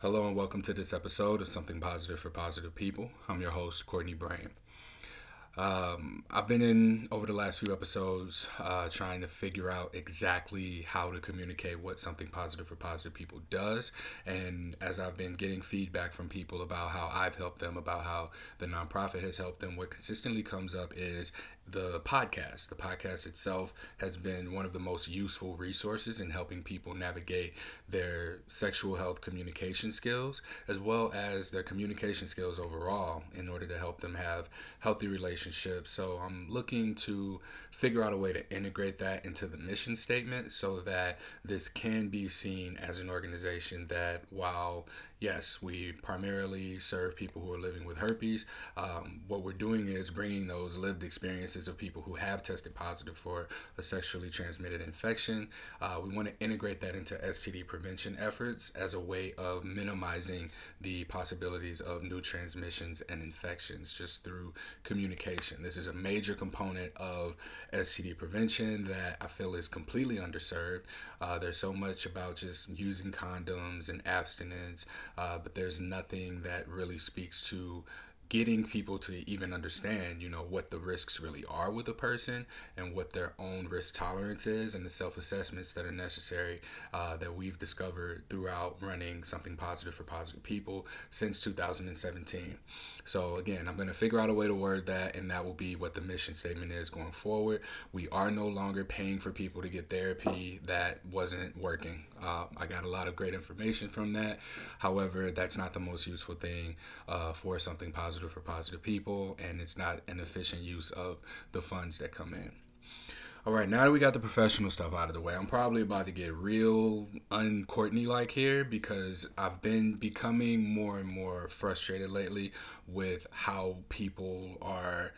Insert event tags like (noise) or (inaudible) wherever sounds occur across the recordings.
Hello and welcome to this episode of Something Positive for Positive People. I'm your host, Courtney Brame. Um, I've been in over the last few episodes uh, trying to figure out exactly how to communicate what something positive for positive people does. And as I've been getting feedback from people about how I've helped them, about how the nonprofit has helped them, what consistently comes up is the podcast. The podcast itself has been one of the most useful resources in helping people navigate their sexual health communication skills as well as their communication skills overall in order to help them have healthy relationships. So I'm looking to figure out a way to integrate that into the mission statement so that this can be seen as an organization that while yes, we primarily serve people who are living with herpes. Um, what we're doing is bringing those lived experiences of people who have tested positive for a sexually transmitted infection. Uh, we want to integrate that into STD prevention efforts as a way of minimizing the possibilities of new transmissions and infections just through communication. This is a major component of STD prevention that I feel is completely underserved. Uh, there's so much about just using condoms and abstinence, Uh, but there's nothing that really speaks to getting people to even understand, you know, what the risks really are with a person and what their own risk tolerance is and the self assessments that are necessary uh, that we've discovered throughout running something positive for positive people since 2017. So, again, I'm going to figure out a way to word that, and that will be what the mission statement is going forward. We are no longer paying for people to get therapy that wasn't working. Uh, I got a lot of great information from that. However, that's not the most useful thing uh, for something positive positive for positive people, and it's not an efficient use of the funds that come in. All right, now that we got the professional stuff out of the way, I'm probably about to get real un-Courtney like here because I've been becoming more and more frustrated lately with how people are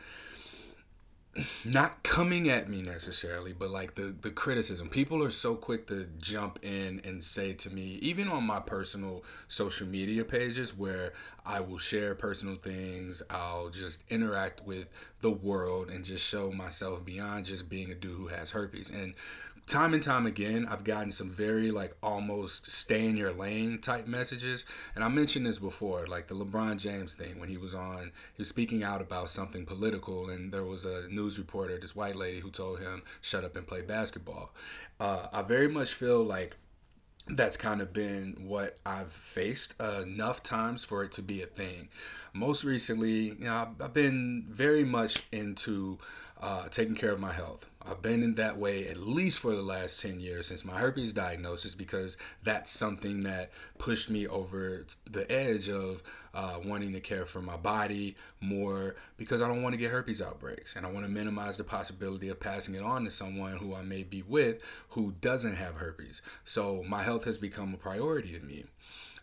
not coming at me necessarily, but like the the criticism. People are so quick to jump in and say to me, even on my personal social media pages where I will share personal things, I'll just interact with the world and just show myself beyond just being a dude who has herpes. And time and time again, I've gotten some very like almost stay in your lane type messages. And I mentioned this before, like the LeBron James thing when he was on, he was speaking out about something political, and there was a news reporter, this white lady, who told him, shut up and play basketball. Uh, I very much feel like that's kind of been what I've faced uh, enough times for it to be a thing. Most recently, you know, I've, I've been very much into uh, taking care of my health. I've been in that way at least for the last 10 years since my herpes diagnosis because that's something that pushed me over the edge of uh, wanting to care for my body more because I don't want to get herpes outbreaks and I want to minimize the possibility of passing it on to someone who I may be with who doesn't have herpes. So my health has become a priority to me.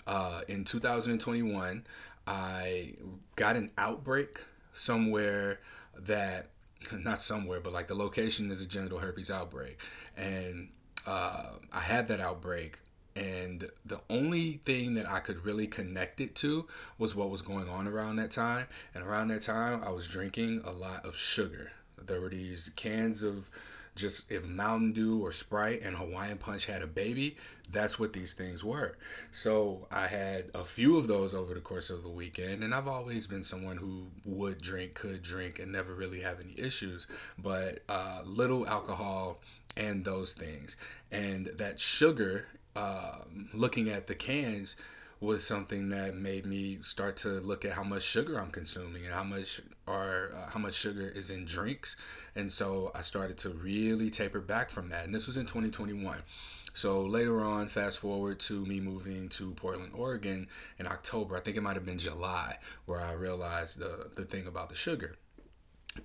Uh, in 2021, I got an outbreak somewhere that (laughs) not somewhere, but like the location is a genital herpes outbreak. And uh, I had that outbreak. And the only thing that I could really connect it to was what was going on around that time. And around that time, I was drinking a lot of sugar. There were these cans of just if Mountain Dew or Sprite and Hawaiian Punch had a baby, that's what these things were. So I had a few of those over the course of the weekend, and I've always been someone who would drink, could drink, and never really have any issues. But uh, little alcohol and those things, and that sugar. Uh, looking at the cans, was something that made me start to look at how much sugar I'm consuming and how much or uh, how much sugar is in drinks. And so I started to really taper back from that. And this was in 2021. So later on, fast forward to me moving to Portland, Oregon in October. I think it might have been July where I realized the the thing about the sugar.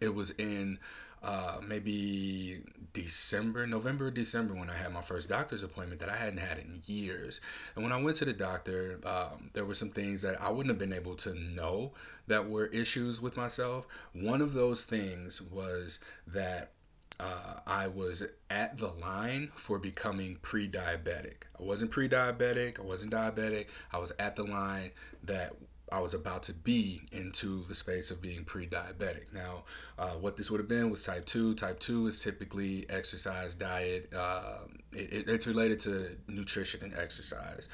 It was in uh, maybe December, November, December when I had my first doctor's appointment that I hadn't had in years. And when I went to the doctor, um, there were some things that I wouldn't have been able to know that were issues with myself. One of those things was that uh, I was at the line for becoming pre diabetic. I wasn't pre diabetic, I wasn't diabetic, I was at the line that I was about to be into the space of being pre-diabetic. Now, uh, what this would have been was type two. Type two is typically exercise, diet. Uh, it, it's related to nutrition and exercise.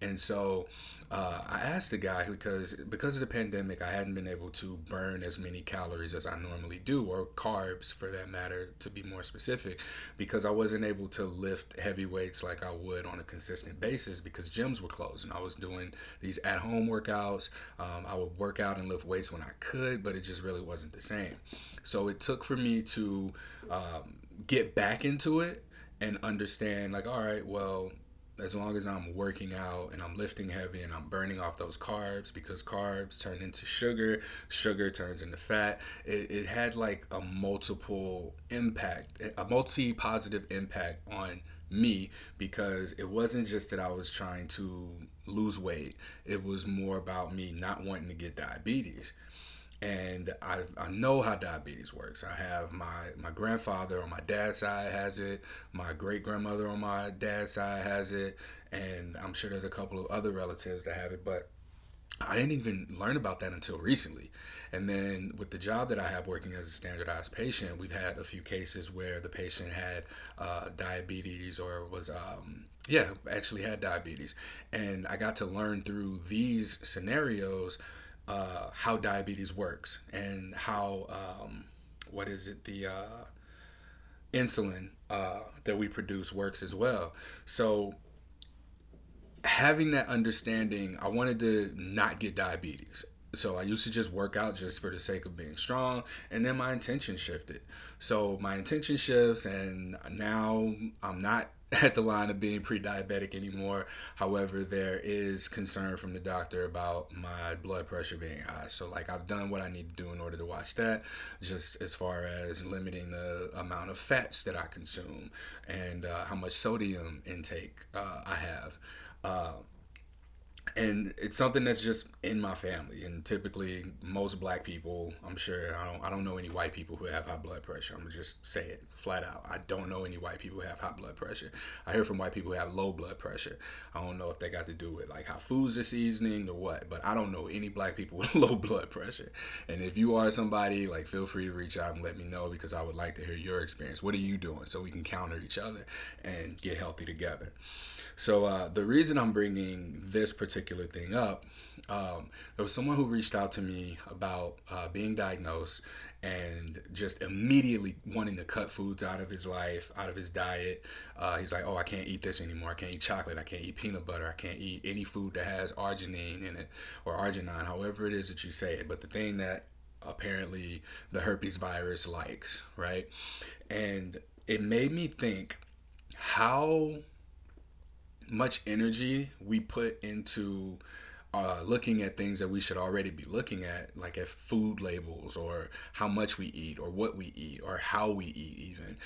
And so uh, I asked the guy because because of the pandemic, I hadn't been able to burn as many calories as I normally do, or carbs for that matter, to be more specific, because I wasn't able to lift heavy weights like I would on a consistent basis because gyms were closed and I was doing these at-home workouts. Um, I would work out and lift weights when I could, but it just really wasn't the same. So it took for me to um, get back into it and understand, like, all right, well, as long as I'm working out and I'm lifting heavy and I'm burning off those carbs because carbs turn into sugar, sugar turns into fat. It, it had like a multiple impact, a multi positive impact on me because it wasn't just that I was trying to lose weight, it was more about me not wanting to get diabetes and I, I know how diabetes works. I have my my grandfather on my dad's side has it, my great grandmother on my dad's side has it, and I'm sure there's a couple of other relatives that have it, but I didn't even learn about that until recently. And then with the job that I have working as a standardized patient, we've had a few cases where the patient had uh, diabetes or was um, yeah, actually had diabetes. And I got to learn through these scenarios uh, how diabetes works and how um, what is it the uh, insulin uh, that we produce works as well. So having that understanding, I wanted to not get diabetes. So I used to just work out just for the sake of being strong, and then my intention shifted. So my intention shifts, and now I'm not (laughs) at the line of being pre-diabetic anymore. However, there is concern from the doctor about my blood pressure being high. So like I've done what I need to do in order to watch that, just as far as limiting the amount of fats that I consume and uh, how much sodium intake uh, I have. Uh, and it's something that's just in my family. And typically most black people i'm sure i don't i don't know any white people who have high blood pressure. I'm gonna just say it flat out. I don't know any white people who have high blood pressure. I hear from white people who have low blood pressure. I don't know if they got to do with like how foods are seasoning or what but i don't know any black people (laughs) with low blood pressure. And if you are somebody like feel free to reach out and let me know because i would like to hear your experience. What are you doing? So we can counter each other and get healthy together so uh, the reason I'm bringing this particular thing up, um, there was someone who reached out to me about uh, being diagnosed and just immediately wanting to cut foods out of his life, out of his diet. Uh, he's like, "Oh, I can't eat this anymore. I can't eat chocolate. I can't eat peanut butter. I can't eat any food that has arginine in it or arginine, however it is that you say it." But the thing that apparently the herpes virus likes, right? And it made me think how much energy we put into uh, looking at things that we should already be looking at, like at food labels or how much we eat or what we eat or how we eat, even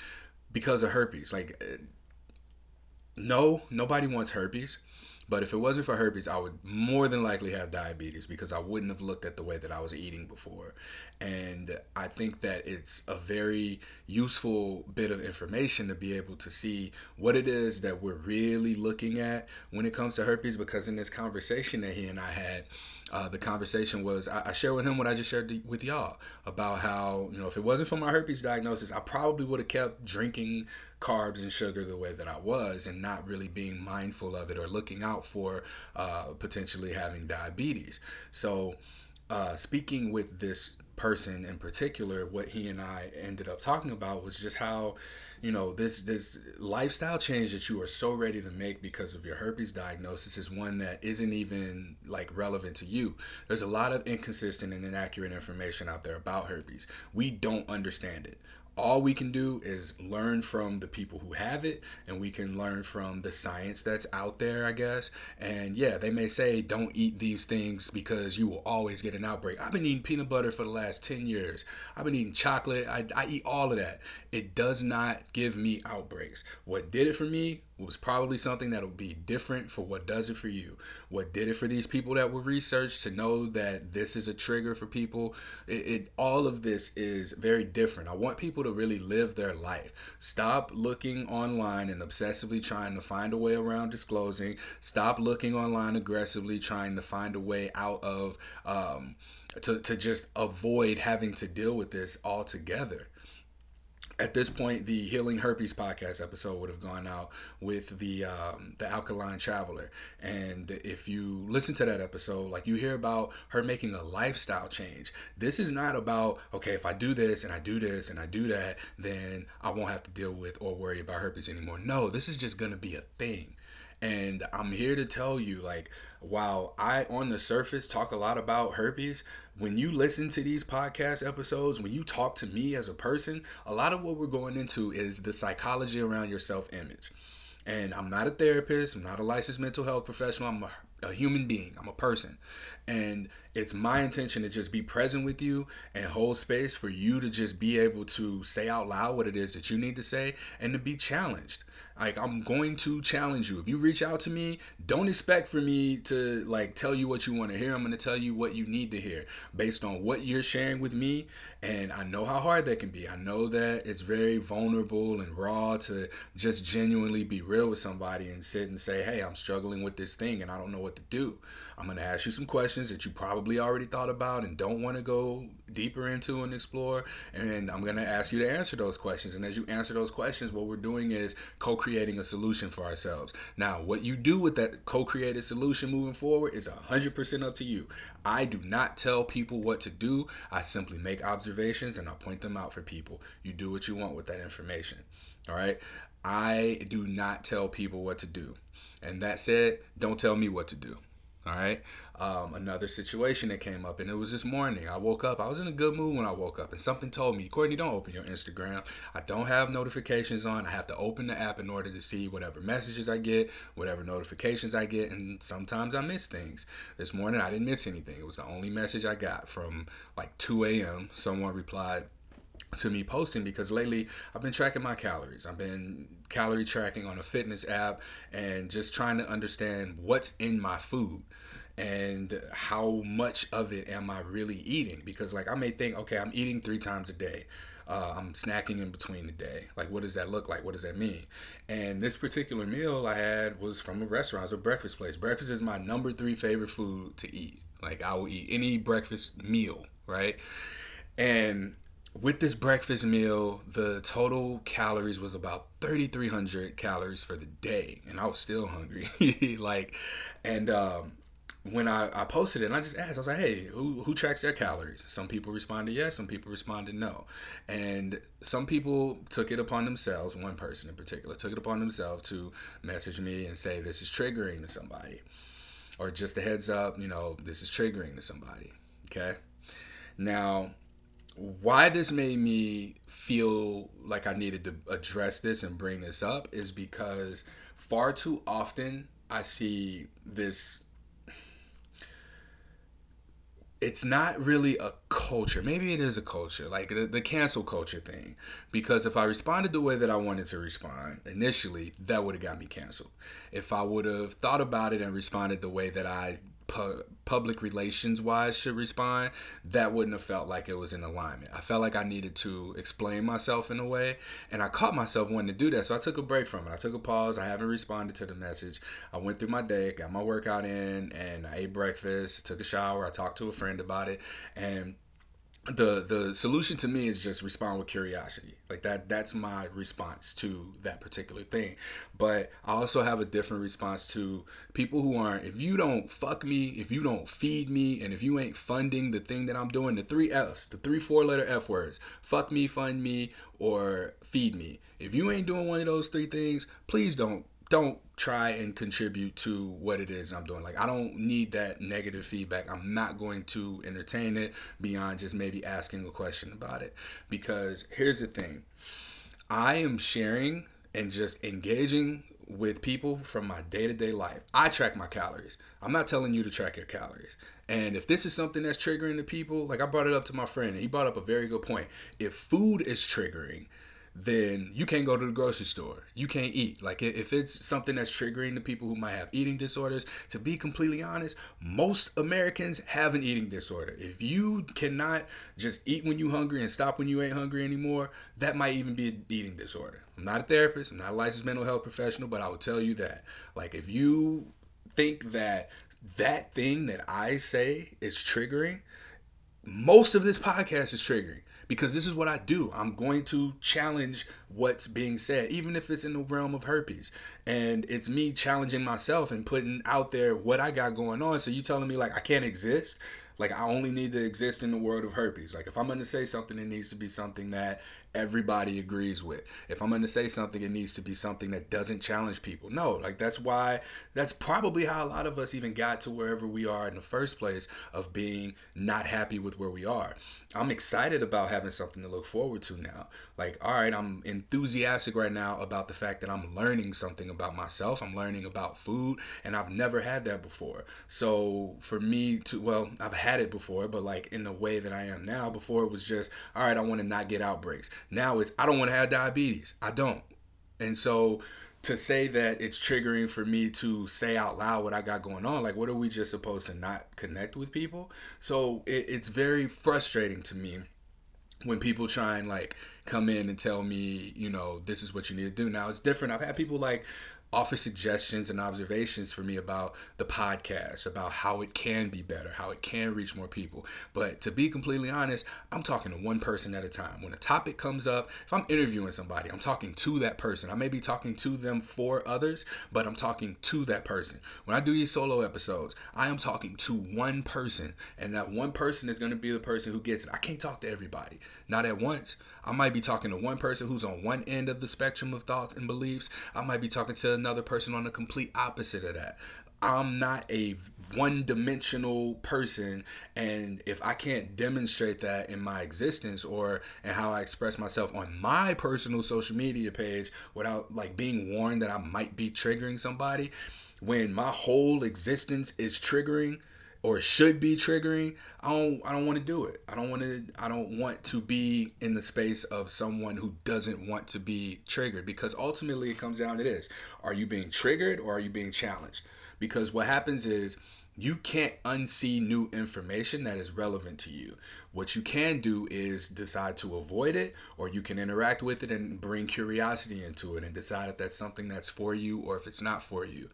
because of herpes. Like, uh, no, nobody wants herpes. But if it wasn't for herpes, I would more than likely have diabetes because I wouldn't have looked at the way that I was eating before. And I think that it's a very useful bit of information to be able to see what it is that we're really looking at when it comes to herpes. Because in this conversation that he and I had, uh, the conversation was I, I shared with him what I just shared with y'all about how, you know, if it wasn't for my herpes diagnosis, I probably would have kept drinking carbs and sugar the way that I was and not really being mindful of it or looking out for uh, potentially having diabetes. So, uh, speaking with this person in particular, what he and I ended up talking about was just how, you know, this this lifestyle change that you are so ready to make because of your herpes diagnosis is one that isn't even like relevant to you. There's a lot of inconsistent and inaccurate information out there about herpes. We don't understand it all we can do is learn from the people who have it and we can learn from the science that's out there i guess. And yeah they may say don't eat these things because you will always get an outbreak. I've been eating peanut butter for the last 10 years. I've been eating chocolate. I, I eat all of that. It does not give me outbreaks. What did it for me was probably something that'll be different for what does it for you. What did it for these people that were researched to know that this is a trigger for people. It, it all of this is very different. I want people to really live their life. Stop looking online and obsessively trying to find a way around disclosing. Stop looking online aggressively trying to find a way out of um, to to just avoid having to deal with this altogether at this point, the Healing Herpes podcast episode would have gone out with the um, the Alkaline Traveler, and if you listen to that episode, like you hear about her making a lifestyle change. This is not about okay, if I do this and I do this and I do that, then I won't have to deal with or worry about herpes anymore. No, this is just gonna be a thing. And I'm here to tell you, like, while I on the surface talk a lot about herpes, when you listen to these podcast episodes, when you talk to me as a person, a lot of what we're going into is the psychology around your self image. And I'm not a therapist, I'm not a licensed mental health professional, I'm a, a human being, I'm a person. And it's my intention to just be present with you and hold space for you to just be able to say out loud what it is that you need to say and to be challenged. Like I'm going to challenge you. If you reach out to me, don't expect for me to like tell you what you want to hear. I'm going to tell you what you need to hear based on what you're sharing with me and I know how hard that can be. I know that it's very vulnerable and raw to just genuinely be real with somebody and sit and say, "Hey, I'm struggling with this thing and I don't know what to do." I'm going to ask you some questions that you probably already thought about and don't want to go deeper into and explore. And I'm going to ask you to answer those questions. And as you answer those questions, what we're doing is co creating a solution for ourselves. Now, what you do with that co created solution moving forward is 100% up to you. I do not tell people what to do, I simply make observations and I point them out for people. You do what you want with that information. All right. I do not tell people what to do. And that said, don't tell me what to do. All right. Um, another situation that came up, and it was this morning. I woke up. I was in a good mood when I woke up, and something told me, Courtney, don't open your Instagram. I don't have notifications on. I have to open the app in order to see whatever messages I get, whatever notifications I get, and sometimes I miss things. This morning, I didn't miss anything. It was the only message I got from like 2 a.m. Someone replied, to me posting because lately I've been tracking my calories. I've been calorie tracking on a fitness app and just trying to understand what's in my food and how much of it am I really eating? Because like I may think okay I'm eating three times a day. Uh, I'm snacking in between the day. Like what does that look like? What does that mean? And this particular meal I had was from a restaurant. It was a breakfast place. Breakfast is my number three favorite food to eat. Like I will eat any breakfast meal right? And with this breakfast meal, the total calories was about 3,300 calories for the day, and I was still hungry. (laughs) like, and um, when I, I posted it, and I just asked, I was like, hey, who, who tracks their calories? Some people responded yes, some people responded no. And some people took it upon themselves, one person in particular, took it upon themselves to message me and say, this is triggering to somebody. Or just a heads up, you know, this is triggering to somebody. Okay. Now, why this made me feel like I needed to address this and bring this up is because far too often I see this it's not really a culture. Maybe it is a culture, like the, the, cancel culture thing. Because if I responded the way that I wanted to respond initially, that would have got me canceled. If I would have thought about it and responded the way that I pu- public relations wise should respond, that wouldn't have felt like it was in alignment. I felt like I needed to explain myself in a way, and I caught myself wanting to do that. So I took a break from it. I took a pause. I haven't responded to the message. I went through my day, got my workout in, and I ate breakfast, took a shower. I talked to a friend about it, and the the solution to me is just respond with curiosity. Like that that's my response to that particular thing. But i also have a different response to people who aren't if you don't fuck me if you don't feed me and if you ain't funding the thing that i'm doing the three f's the three four letter f words fuck me fund me or feed me. If you ain't doing one of those three things please don't don't try and contribute to what it is I'm doing. Like I don't need that negative feedback. I'm not going to entertain it beyond just maybe asking a question about it. Because here's the thing. I am sharing and just engaging with people from my day-to-day life. I track my calories. I'm not telling you to track your calories. And if this is something that's triggering to people, like I brought it up to my friend, and he brought up a very good point. If food is triggering, then you can't go to the grocery store. You can't eat. Like if it's something that's triggering to people who might have eating disorders, to be completely honest, most Americans have an eating disorder. If you cannot just eat when you're hungry and stop when you ain't hungry anymore, that might even be an eating disorder. I'm not a therapist, I'm not a licensed mental health professional, but I will tell you that. Like if you think that that thing that I say is triggering, most of this podcast is triggering because this is what I do. I'm going to challenge what's being said, even if it's in the realm of herpes. And it's me challenging myself and putting out there what I got going on. So you telling me like I can't exist? Like I only need to exist in the world of herpes. Like if I'm to say something, it needs to be something that everybody agrees with. If I'm to say something, it needs to be something that doesn't challenge people. No, like that's why that's probably how a lot of us even got to wherever we are in the first place of being not happy with where we are. I'm excited about having something to look forward to now. Like, all right, I'm enthusiastic right now about the fact that I'm learning something about myself. I'm learning about food, and I've never had that before. So for me to, well, I've had it before, but like in the way that I am now. Before it was just, all right, I want to not get outbreaks. Now it's I don't want to have diabetes. I don't. And so to say that it's triggering for me to say out loud what I got going on, like what are we just supposed to not connect with people? So it, it's very frustrating to me when people try and like come in and tell me, you know, this is what you need to do. Now it's different. I've had people like offer suggestions and observations for me about the podcast, about how it can be better, how it can reach more people. But to be completely honest, I'm talking to one person at a time. When a topic comes up, if I'm interviewing somebody, I'm talking to that person. I may be talking to them for others, but I'm talking to that person. When I do these solo episodes, I am talking to one person, and that one person is going to be the person who gets it. I can't talk to everybody, not at once. I might be talking to one person who's on one end of the spectrum of thoughts and beliefs. I might be talking to another person on the complete opposite of that. I'm not a one dimensional person and if I can't demonstrate that in my existence or in how I express myself on my personal social media page without like being warned that I might be triggering somebody when my whole existence is triggering or should be triggering, I don't I don't want to do it. I don't want to I don't want to be in the space of someone who doesn't want to be triggered because ultimately it comes down to this. Are you being triggered or are you being challenged? Because what happens is you can't unsee new information that is relevant to you. What you can do is decide to avoid it, or you can interact with it and bring curiosity into it and decide if that's something that's for you or if it's not for you.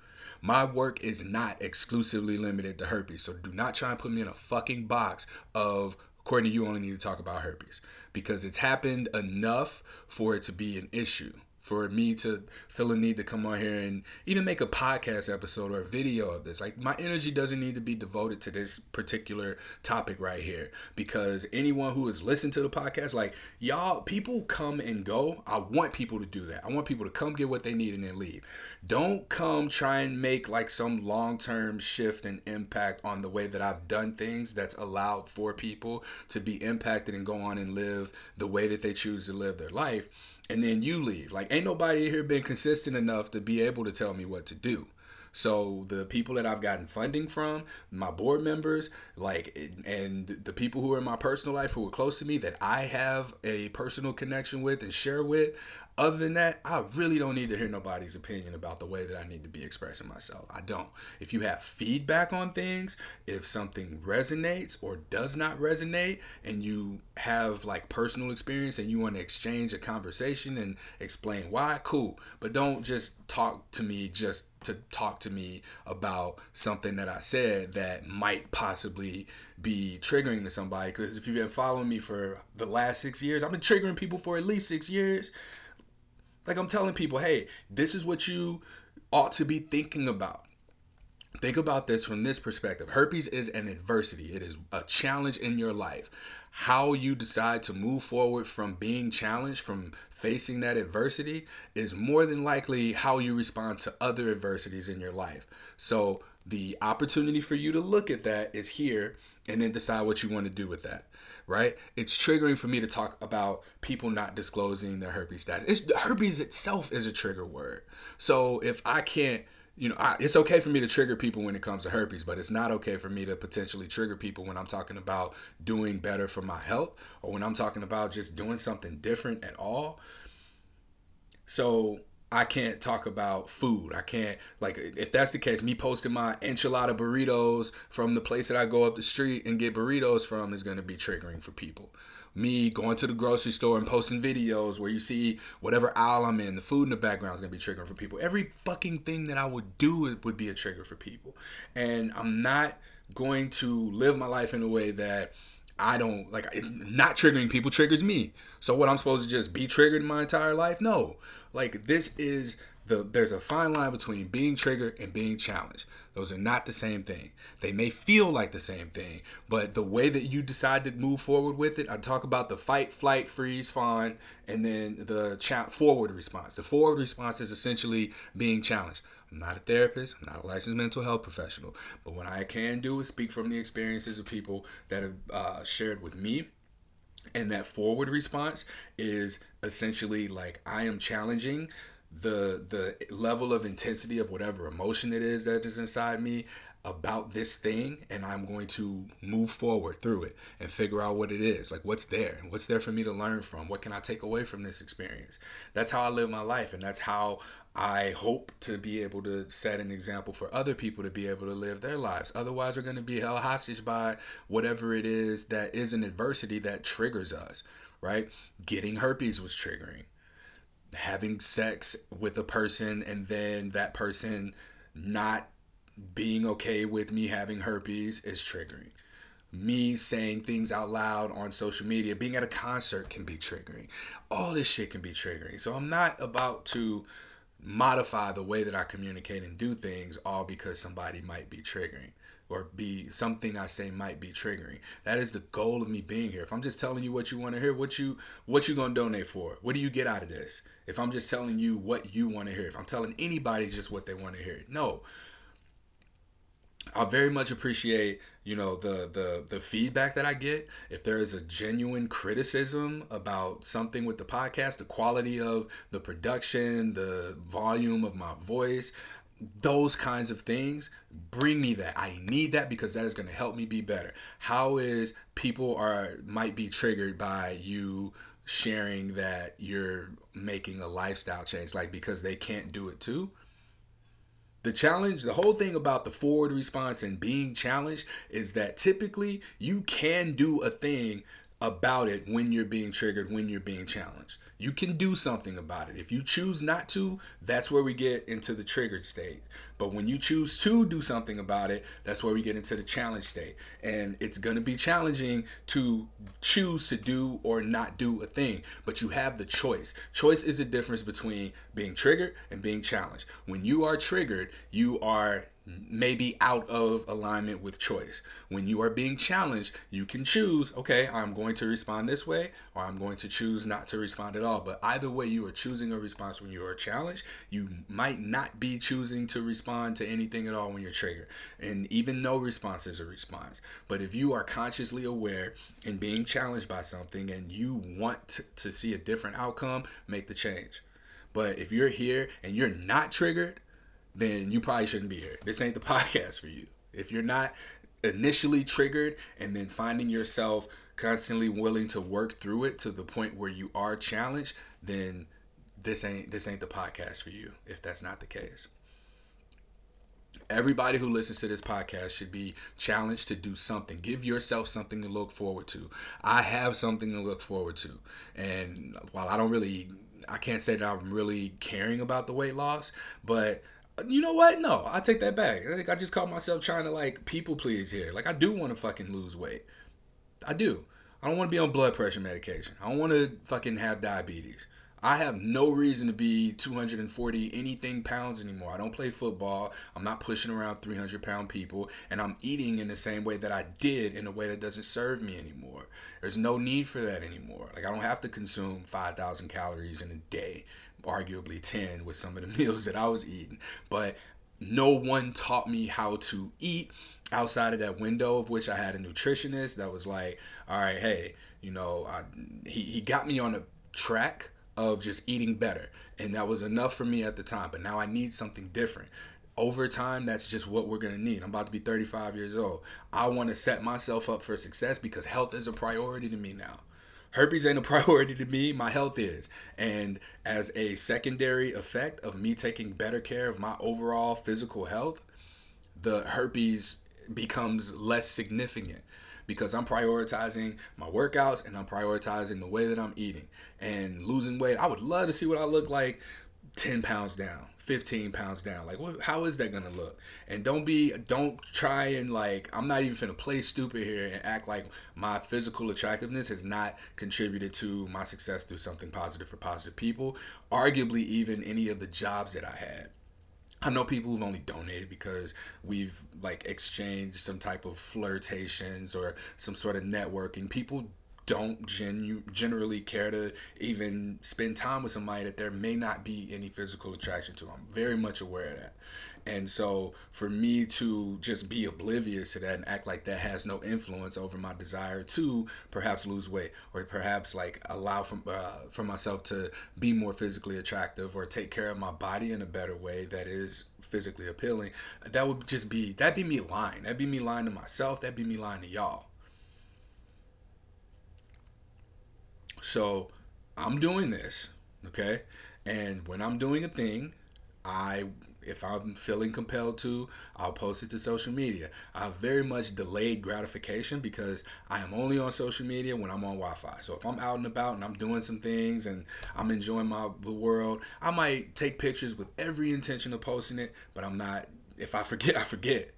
My work is not exclusively limited to herpes, so do not try and put me in a fucking box of Courtney, you only need to talk about herpes because it's happened enough for it to be an issue for me to feel a need to come on here and even make a podcast episode or a video of this. Like my energy doesn't need to be devoted to this particular topic right here because anyone who has listened to the podcast, like y'all, people come and go. I want people to do that. I want people to come get what they need and then leave. Don't come try and make like some long term shift and impact on the way that I've done things that's allowed for people to be impacted and go on and live the way that they choose to live their life and then you leave. Like, ain't nobody here been consistent enough to be able to tell me what to do. So the people that I've gotten funding from, my board members, like, and the people who are in my personal life who are close to me that I have a personal connection with and share with, other than that, I really don't need to hear nobody's opinion about the way that I need to be expressing myself. I don't. If you have feedback on things, if something resonates or does not resonate, and you have like personal experience and you want to exchange a conversation and explain why, cool. But don't just talk to me just to talk to me about something that I said that might possibly be triggering to somebody. Because if you've been following me for the last six years, I've been triggering people for at least six years. Like I'm telling people, hey, this is what you ought to be thinking about. Think about this from this perspective. Herpes is an adversity, it is a challenge in your life. How you decide to move forward from being challenged, from facing that adversity, is more than likely how you respond to other adversities in your life. So, the opportunity for you to look at that is here and then decide what you want to do with that right? It's triggering for me to talk about people not disclosing their herpes status. It's herpes itself is a trigger word. So if I can't you know, I, it's okay for me to trigger people when it comes to herpes, but it's not okay for me to potentially trigger people when I'm talking about doing better for my health or when I'm talking about just doing something different at all. So I can't talk about food. I can't like if that's the case, me posting my enchilada burritos from the place that I go up the street and get burritos from is going to be triggering for people. Me going to the grocery store and posting videos where you see whatever aisle I'm in, the food in the background is going to be triggering for people. Every fucking thing that I would do would be a trigger for people. And I'm not going to live my life in a way that I don't like not triggering people triggers me. So what I'm supposed to just be triggered my entire life? No. Like this is the there's a fine line between being triggered and being challenged. Those are not the same thing. They may feel like the same thing, but the way that you decide to move forward with it, I talk about the fight, flight, freeze, fawn, and then the cha- forward response. The forward response is essentially being challenged. I'm not a therapist, I'm not a licensed mental health professional, but what I can do is speak from the experiences of people that have uh, shared with me and that forward response is essentially like I am challenging the the level of intensity of whatever emotion it is that is inside me about this thing and I'm going to move forward through it and figure out what it is. Like what's there? What's there for me to learn from? What can I take away from this experience? That's how I live my life and that's how I hope to be able to set an example for other people to be able to live their lives. Otherwise, we're going to be held hostage by whatever it is that is an adversity that triggers us, right? Getting herpes was triggering having sex with a person and then that person not being okay with me having herpes is triggering. Me saying things out loud on social media, being at a concert can be triggering. All this shit can be triggering. So I'm not about to modify the way that I communicate and do things all because somebody might be triggering or be something I say might be triggering. That is the goal of me being here. If I'm just telling you what you want to hear, what you what you gonna donate for? What do you get out of this? If I'm just telling you what you want to hear, if I'm telling anybody just what they want to hear, no. I very much appreciate, you know, the the the feedback that I get. If there is a genuine criticism about something with the podcast, the quality of the production, the volume of my voice, those kinds of things bring me that. I need that because that is going to help me be better. How is people are might be triggered by you sharing that you're making a lifestyle change like because they can't do it too the challenge the whole thing about the forward response and being challenged is that typically you can do a thing about it when you're being triggered, when you're being challenged. You can do something about it. If you choose not to, that's where we get into the triggered state. But when you choose to do something about it, that's where we get into the challenge state. And it's going to be challenging to choose to do or not do a thing, but you have the choice. Choice is the difference between being triggered and being challenged. When you are triggered, you are maybe out of alignment with choice. When you are being challenged, you can choose, okay, I'm going to respond this way, or I'm going to choose not to respond at all. But either way, you are choosing a response when you are challenged. You might not be choosing to respond to anything at all when you're triggered. And even no response is a response. But if you are consciously aware and being challenged by something and you want to see a different outcome, make the change. But if you're here and you're not triggered, then you probably shouldn't be here. This ain't the (laughs) podcast for you. If you're not initially triggered and then finding yourself constantly willing to work through it to the point where you are challenged, then this ain't this ain't the podcast for you if that's not the case. Everybody who listens to this podcast should be challenged to do something. Give yourself something to look forward to. I have something to look forward to. And while I don't really I can't say that I'm really caring about the weight loss, but you know what? No, I take that back. I think I just caught myself trying to like people please here. Like I do want to fucking lose weight. I do. I don't want to be on blood pressure medication. I don't want to fucking have diabetes. I have no reason to be 240 anything pounds anymore. I don't play football. I'm not pushing around 300 pound people. And I'm eating in the same way that I did in a way that doesn't serve me anymore. There's no need for that anymore. Like, I don't have to consume 5,000 calories in a day, arguably 10 with some of the (laughs) meals that I was eating. But no one taught me how to eat outside of that window of which I had a nutritionist that was like, all right, hey, you know, I, he, he got me on a track of just eating better. And that was enough for me at the time. But now I need something different. Over time, that's just what we're going to need. I'm about to be 35 years old. I want to set myself up for success because health is a priority to me now. Herpes ain't a (laughs) priority to me, my health is. And as a secondary effect of me taking better care of my overall physical health, the herpes becomes less significant because I'm prioritizing my workouts and I'm prioritizing the way that I'm eating and losing weight. I would love to see what I look like 10 pounds down 15 pounds down. Like what, how is that gonna look? And don't be don't try and like i'm not even gonna play stupid here and act like my physical attractiveness has not contributed to my success through something positive for positive people arguably even any of the jobs that i had. I know people who've only donated because we've like exchanged some type of flirtations or some sort of networking. People don't genu- generally care to even spend time with somebody that there may not be any physical attraction to. I'm very much aware of that. And so for me to just be oblivious to that and act like that has no influence over my desire to perhaps lose weight or perhaps like allow for, uh, for myself to be more physically attractive or take care of my body in a better way that is physically appealing, that would just be, that'd be me lying. That'd be me lying to myself. That'd be me lying to y'all. So I'm doing this, okay? And when I'm doing a thing, I if I'm feeling compelled to, I'll post it to social media. I very much delayed gratification because I am only on social media when I'm on Wi-Fi. So if I'm out and about and I'm doing some things and I'm enjoying my the world, I might take pictures with every intention of posting it, but I'm not. If I forget, I forget.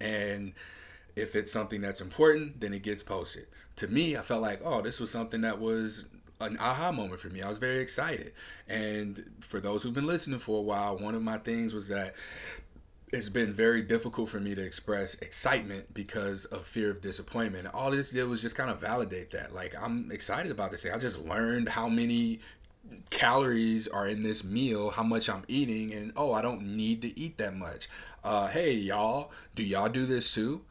And if it's something that's important, then it gets posted. To me, I felt like, oh, this was something that was an aha moment for me. I was very excited. And for those who've been listening for a while, one of my things was that it's been very difficult for me to express excitement because of fear of disappointment. All this did was just kind of validate that. Like, I'm excited about this thing. I just learned how many calories are in this meal, how much I'm eating, and oh, I don't need to eat that much. Uh, hey, y'all, do y'all do this too?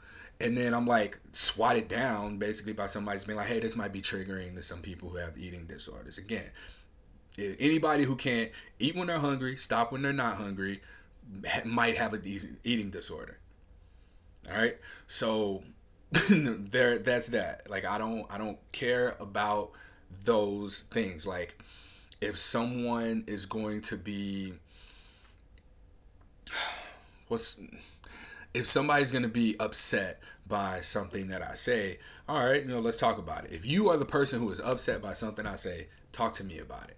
And then I'm like swatted down basically by somebody's being like, hey, this might be triggering to some people who have eating disorders. Again, anybody who can't eat when they're hungry, stop when they're not hungry, might have a eating disorder. All right, so (laughs) there, that's that. Like I don't, I don't care about those things. Like if someone is going to be, (sighs) what's if somebody's going to be upset by something that I say, all right, you know, let's talk about it. If you are the person who is upset by something I say, talk to me about it.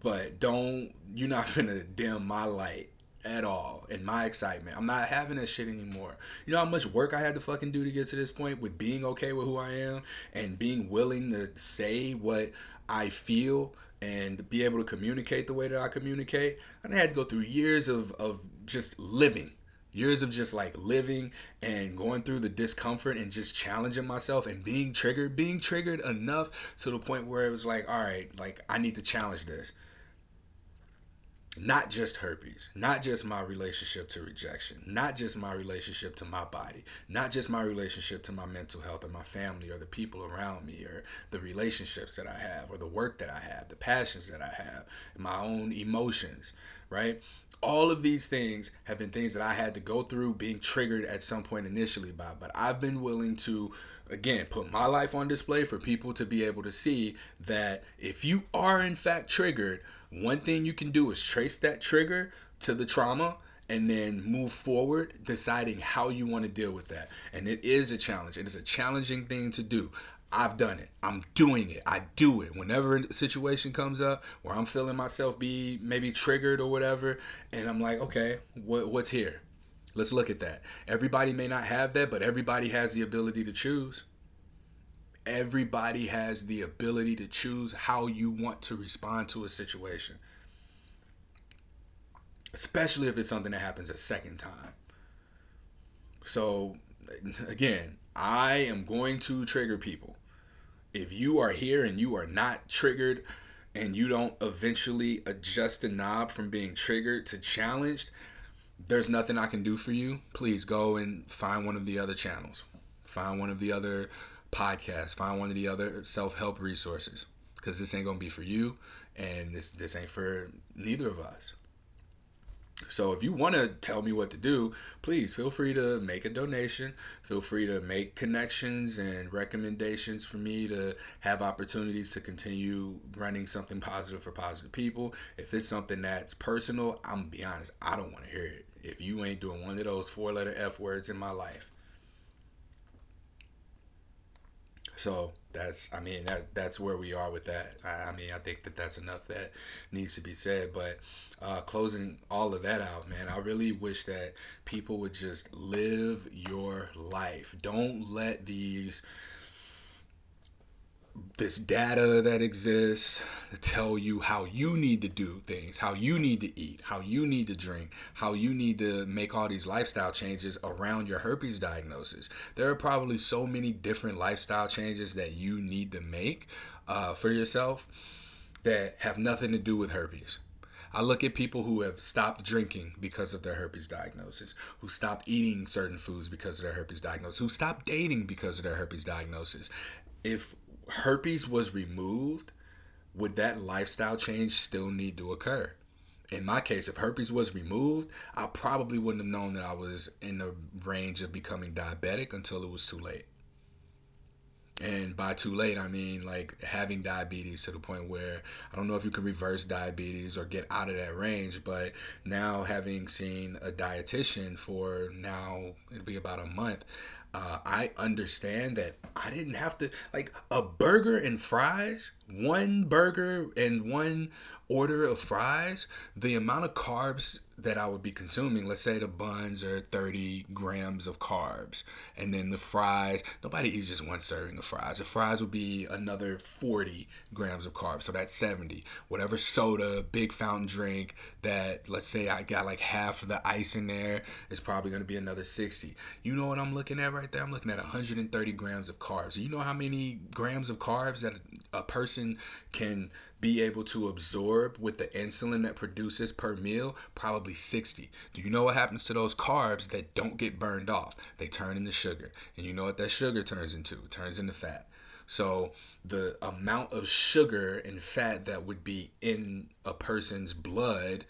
But don't, you're not (laughs) going to dim my light at all in my excitement. I'm not having that shit anymore. You know how much work I had to fucking do to get to this point with being okay with who I am and being willing to say what I feel and be able to communicate the way that I communicate. I had to go through years of, of just living years of just like living and going through the discomfort and just challenging myself and being triggered being triggered enough to the point where it was like all right like i need to challenge this not just herpes, not just my relationship to rejection, not just my relationship to my body, not just my relationship to my mental health or my family or the people around me or the relationships that I have or the work that I have, the passions that I have, my own emotions, right? All of these things have been things that I had to go through being triggered at some point initially by, but I've been willing to again put my life on display for people to be able to see that if you are in fact triggered one thing you can do is trace that trigger to the trauma and then move forward deciding how you want to deal with that and it is a challenge it is a challenging thing to do I've done it. I'm doing it. I do it. Whenever a situation comes up where I'm feeling myself be maybe triggered or whatever, and I'm like, okay, what, what's here? Let's look at that. Everybody may not have that, but everybody has the ability to choose. Everybody has the ability to choose how you want to respond to a situation, especially if it's something that happens a second time. So, again, I am going to trigger people. If you are here and you are not triggered and you don't eventually adjust the knob from being triggered to challenged, there's nothing I can do for you. Please go and find one of the other channels. Find one of the other podcasts. Find one of the other self-help resources because this ain't gonna be for you, and this this ain't for neither of us. So if you want to tell me what to do, please feel free to make a donation. Feel free to make connections and recommendations for me to have opportunities to continue running something positive for positive people. If it's something that's personal, I'm gonna be honest, I don't want to hear it. If you ain't doing one of those four letter F words in my life, So that's, I mean, that that's where we are with that. I, I mean, I think that that's enough that needs to be said. But uh, closing all of that out, man, I really wish that people would just live your life. Don't let these this data that exists to tell you how you need to do things, how you need to eat, how you need to drink, how you need to make all these lifestyle changes around your herpes diagnosis. There are probably so many different lifestyle changes that you need to make uh, for yourself that have nothing to do with herpes. I look at people who have stopped drinking because of their herpes diagnosis, who stopped eating certain foods because of their herpes diagnosis, who stopped dating because of their herpes diagnosis. If herpes was removed, would that lifestyle change still need to occur? In my case, if herpes was removed, I probably wouldn't have known that I was in the range of becoming diabetic until it was too late. And by too late, I mean like having diabetes to the point where I don't know if you can reverse diabetes or get out of that range, but now having seen a dietitian for now, it'd be about a month, uh, I understand that I didn't have to like a burger and fries, one burger and one order of fries, the amount of carbs that I would be consuming, let's say the buns are 30 grams of carbs, and then the fries, nobody eats just one serving of fries. The fries would be another 40 grams of carbs, so that's 70. Whatever soda, big fountain drink that, let's say I got like half of the ice in there, is probably going to be another 60. You know what I'm looking at right there? I'm looking at 130 grams of carbs. You know how many grams of carbs that a person can be able to absorb with the insulin that produces per meal? Probably 60. Do you know what happens to those carbs that don't get burned off? They turn into sugar. And you know what that sugar turns into? It turns into fat. So the amount of sugar and fat that would be in a person's blood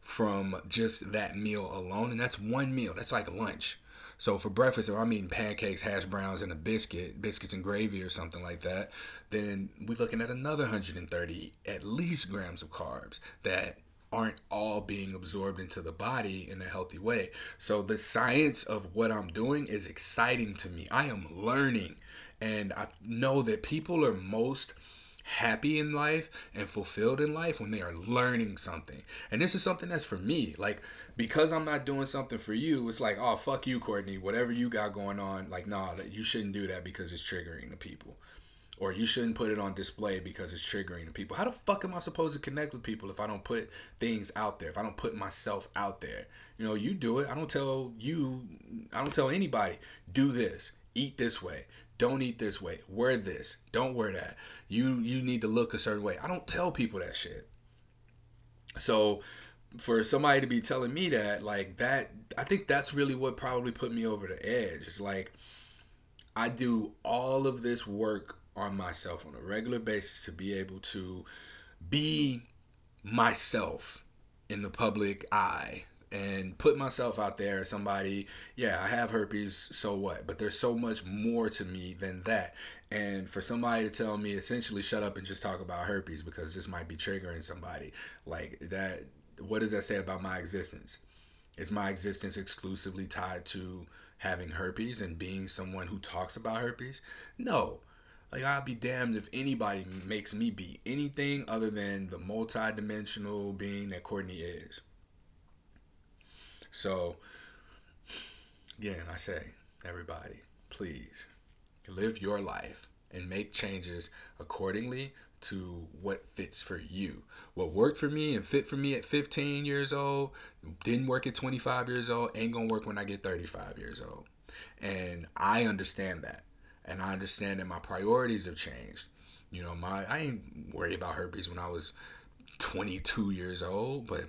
from just that meal alone, and that's one meal, that's like lunch. So for breakfast, if I'm eating pancakes, hash browns, and a biscuit, biscuits and gravy or something like that, then we're looking at another 130 at least grams of carbs that aren't all being absorbed into the body in a healthy way. So the science of what I'm doing is exciting to me. I am learning and I know that people are most happy in life and fulfilled in life when they are learning something. And this is something that's for me. Like because I'm not doing something for you, it's like, oh fuck you, Courtney. Whatever you got going on, like nah, you shouldn't do that because it's triggering the people. Or you shouldn't put it on display because it's triggering the people. How the fuck am I supposed to connect with people if I don't put things out there? If I don't put myself out there? You know, you do it. I don't tell you, I don't tell anybody, do this, eat this way, don't eat this way, wear this, don't wear that. You you need to look a certain way. I don't tell people that shit. So for somebody to be telling me that like that I think that's really what probably put me over the edge. It's like I do all of this work on myself on a regular basis to be able to be myself in the public eye and put myself out there somebody yeah i have herpes so what? But there's so much more to me than that. And for somebody to tell me essentially shut up and just talk about herpes because this might be triggering somebody like that what does that say about my existence? Is my existence exclusively tied to having herpes and being someone who talks about herpes? No. Like I'll be damned if anybody makes me be anything other than the multi-dimensional being that Courtney is. So again, I say, everybody, please live your life and make changes accordingly to what fits for you. What worked for me and fit for me at 15 years old didn't work at 25 years old, ain't gonna work when I get 35 years old. And I understand that. And I understand that my priorities have changed. You know, my I ain't worried about herpes when I was 22 years old, but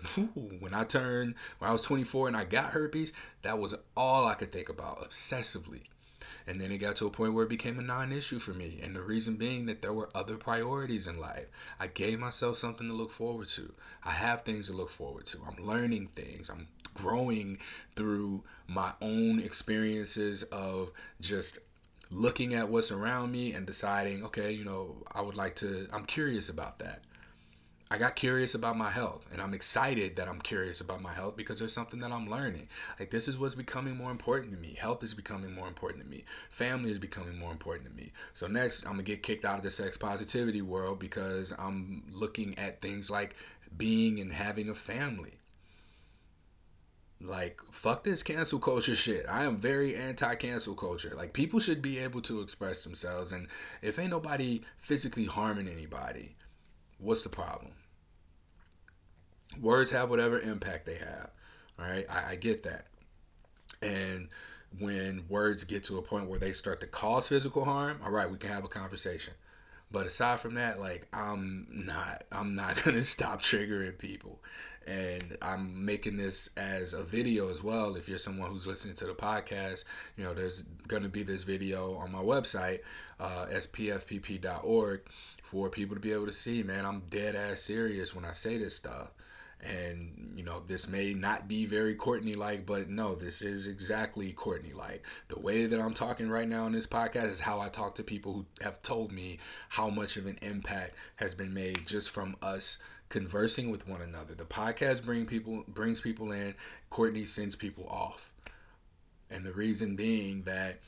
when I turned when I was 24 and I got herpes, that was all I could think about obsessively. And then it got to a point where it became a non issue for me. And the reason being that there were other priorities in life. I gave myself something to look forward to. I have things to look forward to. I'm learning things. I'm growing through my own experiences of just looking at what's around me and deciding, okay, you know, I would like to, I'm curious about that. I got curious about my health and I'm excited that I'm curious about my health because there's something that I'm learning. Like this is what's becoming more important to me. Health is becoming more important to me. Family is becoming more important to me. So next, I'm to get kicked out of the sex positivity world because I'm looking at things like being and having a family. Like fuck this cancel culture shit. I am very anti cancel culture. Like people should be able to express themselves and if ain't nobody physically harming anybody, what's the problem? Words have whatever impact they have. All right, I, I get that. And when words get to a point where they start to cause physical harm, all right, we can have a conversation. But aside from that, like I'm not I'm not (laughs) gonna stop triggering people. And I'm making this as a video as well. If you're someone who's listening to the podcast, you know, there's gonna be this video on my website, uh, spfpp.org, for people to be able to see, man, I'm dead ass serious when I say this stuff and you know this may not be very courtney like but no this is exactly courtney like the way that i'm talking right now in this podcast is how i talk to people who have told me how much of an impact has been made just from us conversing with one another. The podcast bring people brings people in. Courtney sends people off. And the reason being that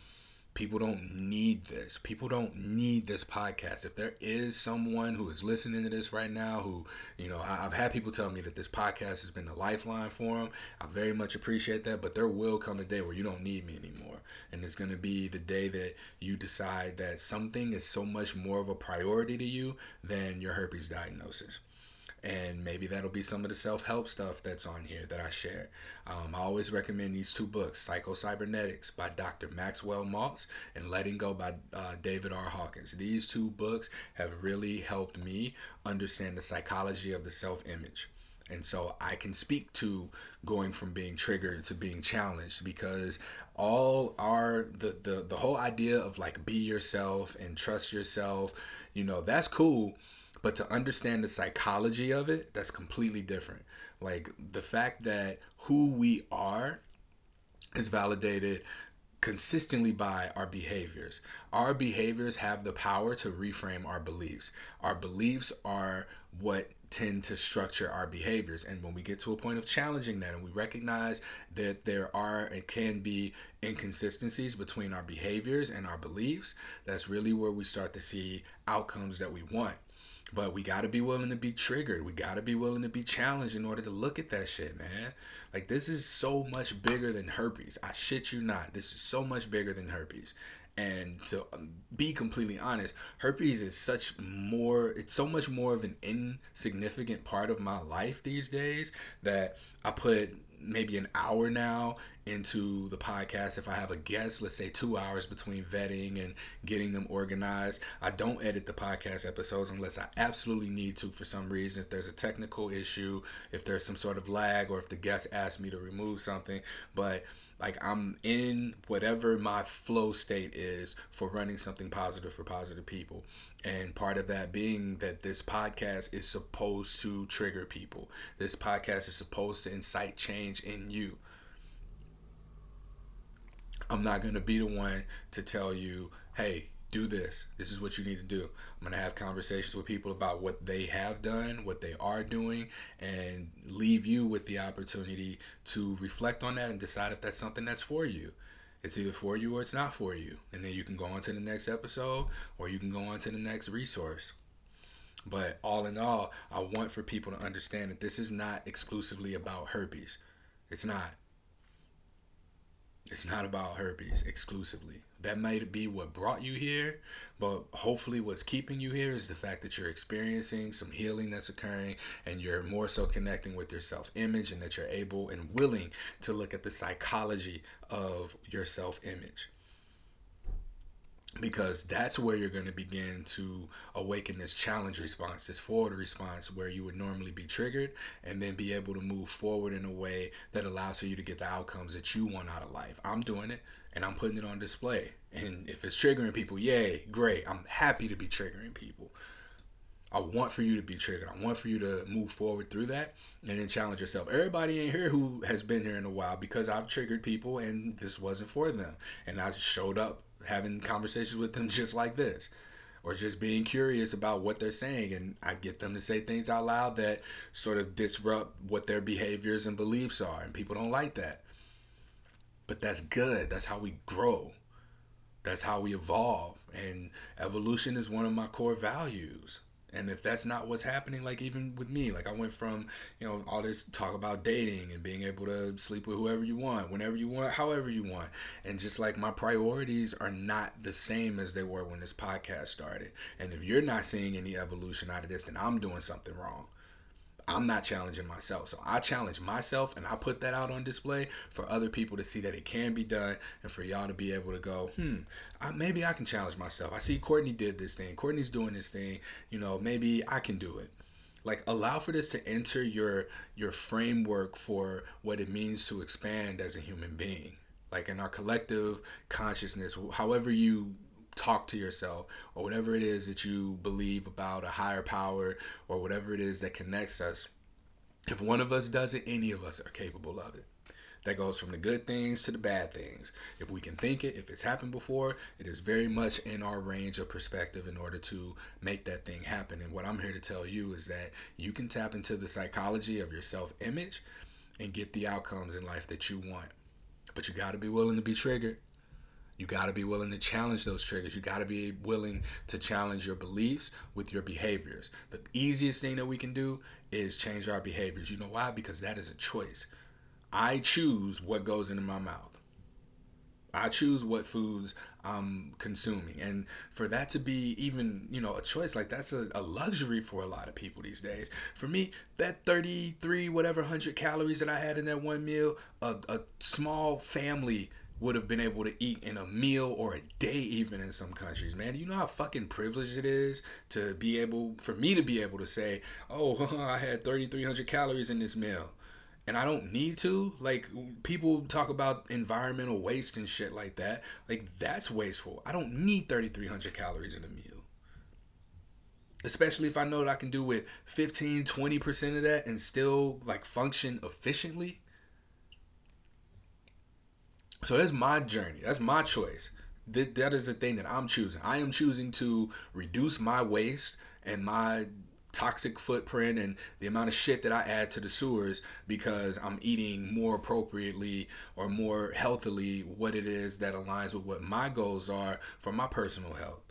People don't need this. People don't need this podcast. If there is someone who is listening to this right now, who, you know, I've had people tell me that this podcast has been a lifeline for them. I very much appreciate that. But there will come a day where you don't need me anymore. And it's going to be the day that you decide that something is so much more of a priority to you than your herpes diagnosis and maybe that'll be some of the self-help stuff that's on here that I share. Um, I always recommend these two books, Psycho Cybernetics by Dr. Maxwell Maltz and Letting Go by uh, David R. Hawkins. These two books have really helped me understand the psychology of the self-image. And so I can speak to going from being triggered to being challenged because all our the, the the whole idea of like be yourself and trust yourself, you know, that's cool but to understand the psychology of it, that's completely different. Like the fact that who we are is validated consistently by our behaviors. Our behaviors have the power to reframe our beliefs. Our beliefs are what tend to structure our behaviors. And when we get to a point of challenging that and we recognize that there are and can be inconsistencies between our behaviors and our beliefs, that's really where we start to see outcomes that we want. But we got to be willing to be triggered. We got to be willing to be challenged in order to look at that shit, man. Like, this is so much bigger than herpes. I shit you not. This is so much bigger than herpes. And to um, be completely honest, herpes is such more, it's so much more of an insignificant part of my life these days that I put maybe an hour now into the podcast. If i have a guest let's say two hours between vetting and getting them organized i don't edit the podcast episodes unless i absolutely need to for some reason. If there's a technical issue if there's some sort of lag or if the guest asks me to remove something. But like i'm in whatever my flow state is for running something positive for positive people. And part of that being that this podcast is supposed to trigger people. This podcast is supposed to incite change in you I'm not going to be the one to tell you, hey, do this. This is what you need to do. I'm going to have conversations with people about what they have done, what they are doing, and leave you with the opportunity to reflect on that and decide if that's something that's for you. It's either for you or it's not for you. And then you can go on to the next episode or you can go on to the next resource. But all in all, I want for people to understand that this is not exclusively about herpes. It's not. It's not about herpes exclusively. That might be what brought you here, but hopefully, what's keeping you here is the fact that you're experiencing some healing that's occurring and you're more so connecting with your self image and that you're able and willing to look at the psychology of your self image because that's where you're going to begin to awaken this challenge response, this forward response where you would normally be triggered and then be able to move forward in a way that allows for you to get the outcomes that you want out of life. I'm doing it and I'm putting it on display. And if it's triggering people, yay, great. I'm happy to be triggering people. I want for you to be triggered. I want for you to move forward through that and then challenge yourself. Everybody in here who has been here in a while because I've triggered people and this wasn't for them. And I showed up having conversations with them (laughs) just like this. or just being curious about what they're saying and I get them to say things out loud that sort of disrupt what their behaviors and beliefs are and people don't like that. But that's good. That's how we grow. That's how we evolve and evolution is one of my core values. And if that's not what's happening, like even with me, like I went from, you know, all this talk about dating and being able to sleep with whoever you want, whenever you want, however you want. And just like my priorities are not the same as they were when this podcast started. And if you're not seeing any evolution out of this, then I'm doing something wrong. I'm not challenging myself. So I challenge myself and I put that out on display for other people to see that it can be done and for y'all to be able to go, hmm, I, maybe I can challenge myself. I see Courtney did this thing. Courtney's doing this thing. You know, maybe I can do it. Like allow for this to enter your your framework for what it means to expand as a human being. Like in our collective consciousness, however you talk to yourself or whatever it is that you believe about a higher power or whatever it is that connects us. If one of us does it, any of us are capable of it. That goes from the good things to the bad things. If we can think it, if it's happened before, it is very much in our range of perspective in order to make that thing happen. And what I'm here to tell you is that you can tap into the psychology of your self image and get the outcomes in life that you want. But you got to be willing to be triggered. You got to be willing to challenge those triggers. You got to be willing to challenge your beliefs with your behaviors. The easiest thing that we can do is change our behaviors. You know why? Because that is a choice. I choose what goes into my mouth. I choose what foods I'm consuming. And for that to be even, you know, a choice, like that's a, a, luxury for a lot of people these days. For me, that 33, whatever, 100 calories that I had in that one meal, a, a small family would have been able to eat in a meal or a day even in some countries man. You know how fucking privileged it is to be able for me to be able to say oh (laughs) i had 3300 calories in this meal and i don't need to? Like people talk about environmental waste and shit like that. Like that's wasteful. I don't need 3300 calories in a meal. Especially if i know that i can do with 15 20% of that and still like function efficiently so that's my journey. That's my choice. That, that is the thing that I'm choosing. I am choosing to reduce my waste and my toxic footprint and the amount of shit that I add to the sewers because I'm eating more appropriately or more healthily what it is that aligns with what my goals are for my personal health.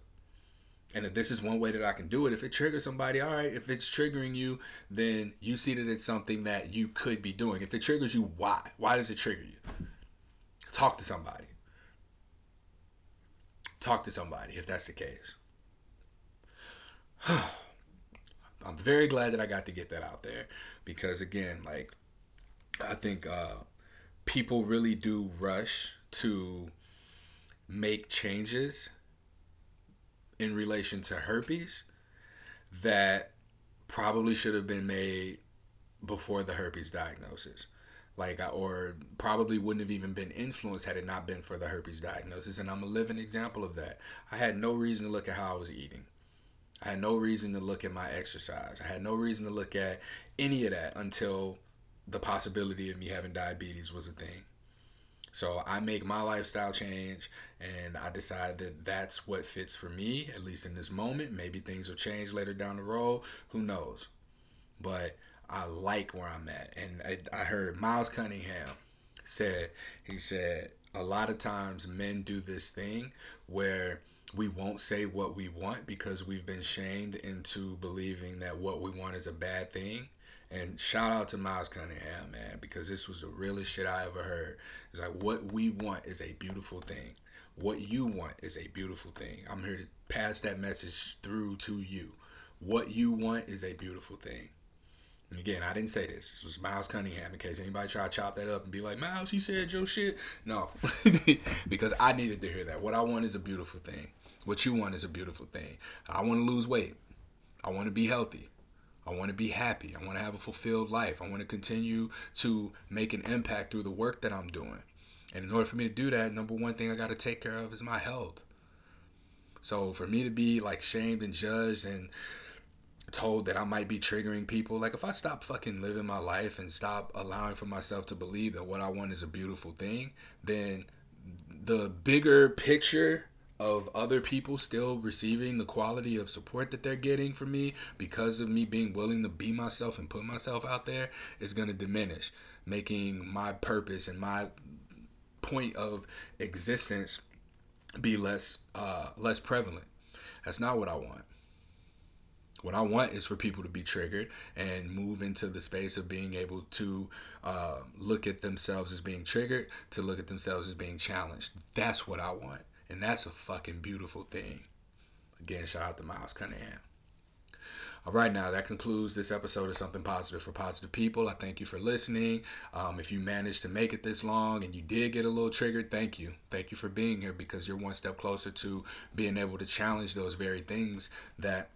And if this is one way that I can do it, if it triggers somebody, all right. If it's triggering you, then you see that it's something that you could be doing. If it triggers you, why? Why does it trigger you? Talk to somebody. Talk to somebody if that's the case. (sighs) I'm very glad that I got to get that out there because again, like I think uh, people really do rush to make changes in relation to herpes that probably should have been made before the herpes diagnosis like or probably wouldn't have even been influenced had it not been for the herpes diagnosis. And i'm a living example of that. I had no reason to look at how i was eating. I had no reason to look at my exercise. I had no reason to look at any of that until the possibility of me having diabetes was a thing. So i make my lifestyle change and i decide that that's what fits for me at least in this moment. Maybe things will change later down the road. Who knows? But I like where I'm at. And I, I heard Miles Cunningham said, he said, a lot of times men do this thing where we won't say what we want because we've been shamed into believing that what we want is a bad thing. And shout out to Miles Cunningham, man, because this was the realest shit I ever heard. It's like what we want is a beautiful thing. What you want is a beautiful thing. I'm here to pass that message through to you. What you want is a beautiful thing. Again, I didn't say this. This was Miles Cunningham. In case anybody try to chop that up and be like, Miles, he said your shit. No, (laughs) because I needed to hear that. What I want is a beautiful thing. What you want is a beautiful thing. I want to lose weight. I want to be healthy. I want to be happy. I want to have a fulfilled life. I want to continue to make an impact through the work that I'm doing. And in order for me to do that, number one thing I got to take care of is my health. So for me to be like shamed and judged and told that I might be triggering people. Like if I stop fucking living my life and stop allowing for myself to believe that what I want is a beautiful thing, then the bigger picture of other people still receiving the quality of support that they're getting from me because of me being willing to be myself and put myself out there is going to diminish, making my purpose and my point of existence be less uh, less prevalent. That's not what I want. What I want is for people to be triggered and move into the space of being able to uh, look at themselves as being triggered, to look at themselves as being challenged. That's what I want. And that's a fucking beautiful thing. Again, shout out to Miles Cunningham. All right, now that concludes this episode of Something Positive for Positive People. I thank you for listening. Um, if you managed to make it this long and you did get a little triggered, thank you. Thank you for being here because you're one step closer to being able to challenge those very things that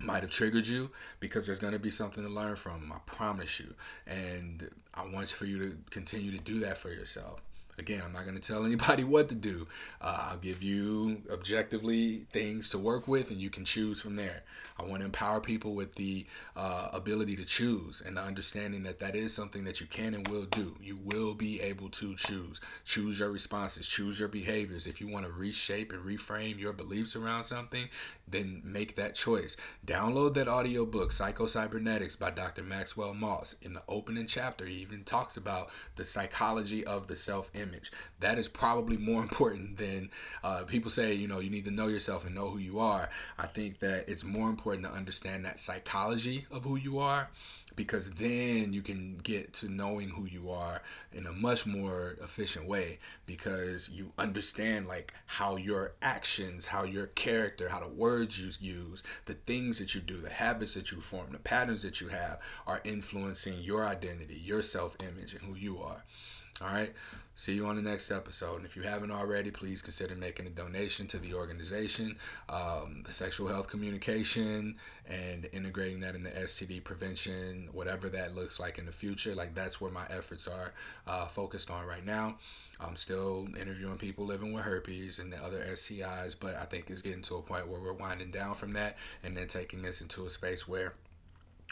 might have triggered you because there's going to be something to learn from. I promise you. And I want for you to continue to do that for yourself. Again, I'm not going to tell anybody (laughs) what to do. Uh, I'll give you objectively things to work with, and you can choose from there. I want to empower people with the uh, ability to choose and the understanding that that is something that you can and will do. You will be able to choose. Choose your responses, choose your behaviors. If you want to reshape and reframe your beliefs around something, then make that choice. Download that audiobook, Psycho Cybernetics by Dr. Maxwell Maltz. In the opening chapter, he even talks about the psychology of the self image. That is probably more (laughs) important than uh, people say, you know, you need to know yourself and know who you are. I think that it's more important to understand that psychology of who you are because then you can get to knowing who you are in a much more efficient way because you understand like how your actions how your character how the words you use the things that you do the habits that you form the patterns that you have are influencing your identity your self-image and who you are all right. See you on the next episode. And if you haven't already, please consider making a donation to the organization, um, the sexual health communication, and integrating that in the STD prevention, whatever that looks like in the future. Like that's where my efforts are uh, focused on right now. I'm still interviewing people living with herpes and the other STIs, but I think it's getting to a point where we're winding down from that and then taking this into a space where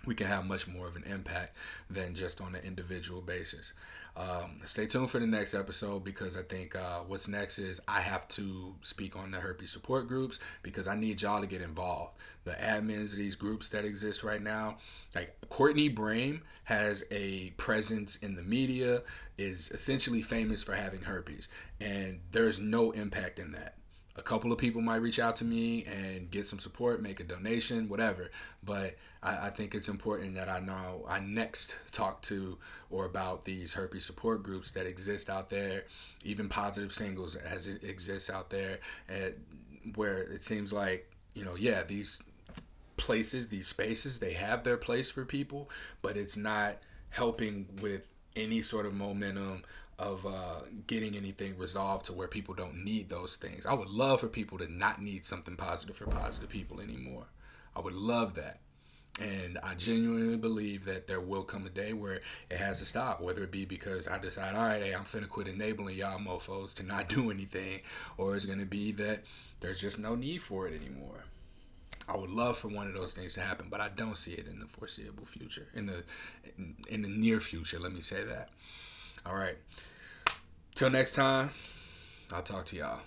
we can have much more of an impact than just on an individual basis. Um, stay tuned for the next episode because I think uh, what's next is I have to speak on the herpes support groups because I need y'all to get involved. The admins of these groups that exist right now, like Courtney Brame has a presence in the media, is essentially famous for having herpes, and there's no impact in that a couple of people might reach out to me and get some support, make a donation, whatever. But I, I, think it's important that I know I next talk to or about these herpes support groups that exist out there, even positive singles as it exists out there, and where it seems like you know, yeah, these places, these spaces, they have their place for people, but it's not helping with any sort of momentum of uh, getting anything resolved to where people don't need those things. I would love for people to not need something positive for positive people anymore. I would love that. And I genuinely believe that there will come a day where it has to stop, whether it be because I decide, all right, hey, I'm finna quit enabling y'all mofos to not (laughs) do anything, or it's gonna be that there's just no need for it anymore. I would love for one of those things to happen, but I don't see it in the foreseeable future, in the in, in the near future. Let me say that. All right. Till next time, I'll talk to y'all.